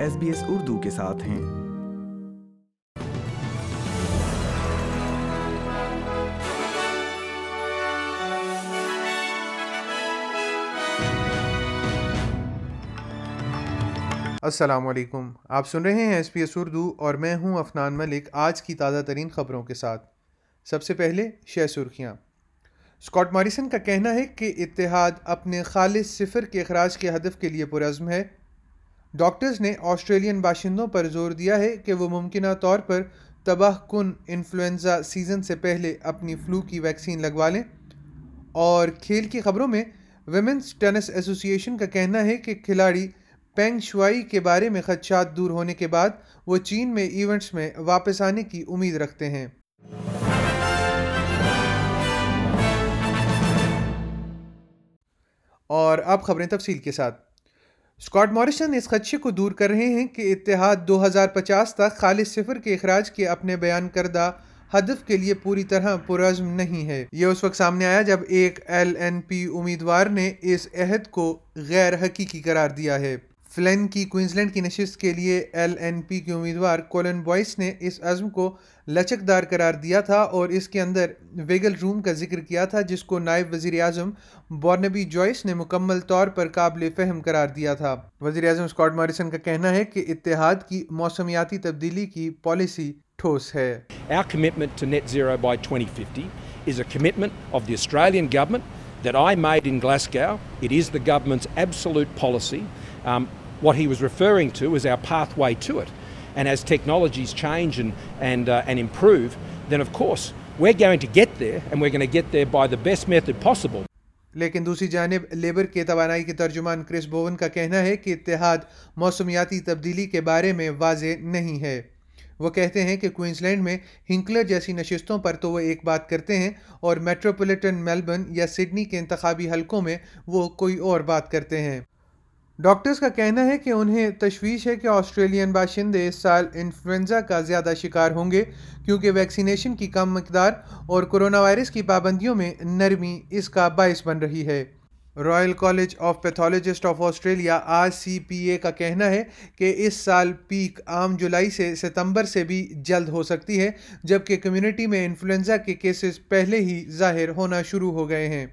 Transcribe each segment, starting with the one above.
S B S Urdu کے ساتھ ہیں۔ السلام علیکم۔ آپ سن رہے ہیں ایس پی ایس اردو اور میں ہوں افنان ملک آج کی تازہ ترین خبروں کے ساتھ۔ سب سے پہلے شہ سرخیاں۔ اسکاٹ ماریسن کا کہنا ہے کہ اتحاد اپنے خالص صفر کے اخراج کے ہدف کے لیے پرعزم ہے۔ ڈاکٹرز نے آسٹریلین باشندوں پر زور دیا ہے کہ وہ ممکنہ طور پر تباہ کن انفلوئنزا سیزن سے پہلے اپنی فلو کی ویکسین لگوا لیں۔ اور کھیل کی خبروں میں ویمنس ٹینس ایسوسی ایشن کا کہنا ہے کہ کھلاڑی پینگ شوائی کے بارے میں خدشات دور ہونے کے بعد وہ چین میں ایونٹس میں واپس آنے کی امید رکھتے ہیں۔ اور اب خبریں تفصیل کے ساتھ۔ اسکاٹ موریسن اس خدشے کو دور کر رہے ہیں کہ اتحاد دو ہزار پچاس تک خالص صفر کے اخراج کے اپنے بیان کردہ ہدف کے لیے پوری طرح پرعزم نہیں ہے۔ یہ اس وقت سامنے آیا جب ایک ایل این پی امیدوار نے اس عہد کو غیر حقیقی قرار دیا ہے۔ فلین کی کوئنزلینڈ کی نشست کے لیے ایل این پی کے امیدوار کولن بوائس نے اس عزم کو لچک دار قرار دیا تھا اور اس کے اندر ویگل روم کا ذکر کیا تھا جس کو نائب وزیر اعظم بورنبی جوائس نے مکمل طور پر قابل فہم قرار دیا تھا وزیر اعظم اسکاٹ ماریسن کا کہنا ہے کہ اتحاد کی موسمیاتی تبدیلی کی پالیسی ٹھوس ہے Our commitment to net zero by 2050 is a commitment of the Australian government that I made in Glasgow. It is the government's absolute policy. Um, what he was referring to is our pathway to it. And as technologies change and, and, uh, and improve, then of course we're going to get there and we're going to get there by the best method possible. لیکن دوسری جانب labour کے توانائی کے ترجمان کرس Bowen کا کہنا ہے کہ اتحاد موسمیاتی تبدیلی کے بارے میں واضح نہیں ہے وہ کہتے ہیں کہ کوئنزلینڈ میں ہنکلر جیسی نشستوں پر تو وہ ایک بات کرتے ہیں اور میٹروپولیٹن میلبرن یا سڈنی کے انتخابی حلقوں میں وہ کوئی اور بات کرتے ہیں ڈاکٹرز کا کہنا ہے کہ انہیں تشویش ہے کہ آسٹریلین باشندے اس سال انفلوئنزا کا زیادہ شکار ہوں گے کیونکہ ویکسینیشن کی کم مقدار اور کرونا وائرس کی پابندیوں میں نرمی اس کا باعث بن رہی ہے۔ Royal college of pathologist of Australia R C P A کا کہنا ہے کہ اس سال پیک عام جولائی سے ستمبر سے بھی جلد ہو سکتی ہے، جبکہ کمیونٹی میں انفلوئنزا کے کیسز پہلے ہی ظاہر ہونا شروع ہو گئے ہیں۔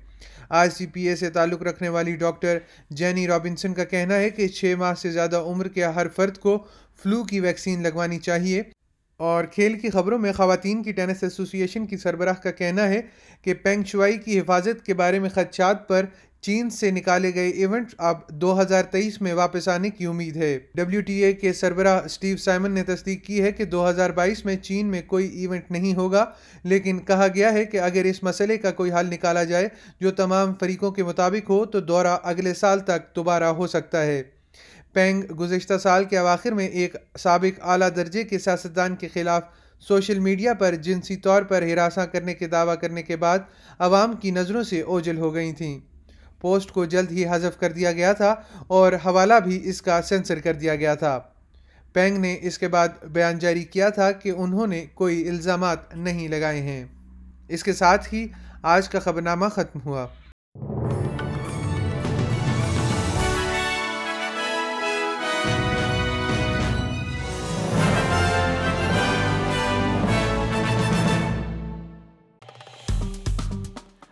آر سی پی اے سے تعلق رکھنے والی ڈاکٹر جینی رابنسن کا کہنا ہے کہ چھ ماہ سے زیادہ عمر کے ہر فرد کو فلو کی ویکسین لگوانی چاہیے۔ اور کھیل کی خبروں میں خواتین کی ٹینس ایسوسی ایشن کی سربراہ کا کہنا ہے کہ پینگ شوائی کی حفاظت کے بارے میں خدشات پر چین سے نکالے گئے ایونٹ اب دو ہزار تیئیس میں واپس آنے کی امید ہے۔ ڈبلیو ٹی اے کے سربراہ اسٹیو سائمن نے تصدیق کی ہے کہ دو ہزار بائیس میں چین میں کوئی ایونٹ نہیں ہوگا، لیکن کہا گیا ہے کہ اگر اس مسئلے کا کوئی حل نکالا جائے جو تمام فریقوں کے مطابق ہو، تو دورہ اگلے سال تک دوبارہ ہو سکتا ہے۔ پینگ گزشتہ سال کے اواخر میں ایک سابق اعلیٰ درجے کے سیاستدان کے خلاف سوشل میڈیا پر جنسی طور پر ہراساں کرنے کے دعویٰ کرنے کے بعد عوام کی نظروں سے اوجل ہو گئی تھیں۔ پوسٹ کو جلد ہی حذف کر دیا گیا تھا اور حوالہ بھی اس کا سینسر کر دیا گیا تھا۔ پینگ نے اس کے بعد بیان جاری کیا تھا کہ انہوں نے کوئی الزامات نہیں لگائے ہیں۔ اس کے ساتھ ہی آج کا خبرنامہ ختم ہوا۔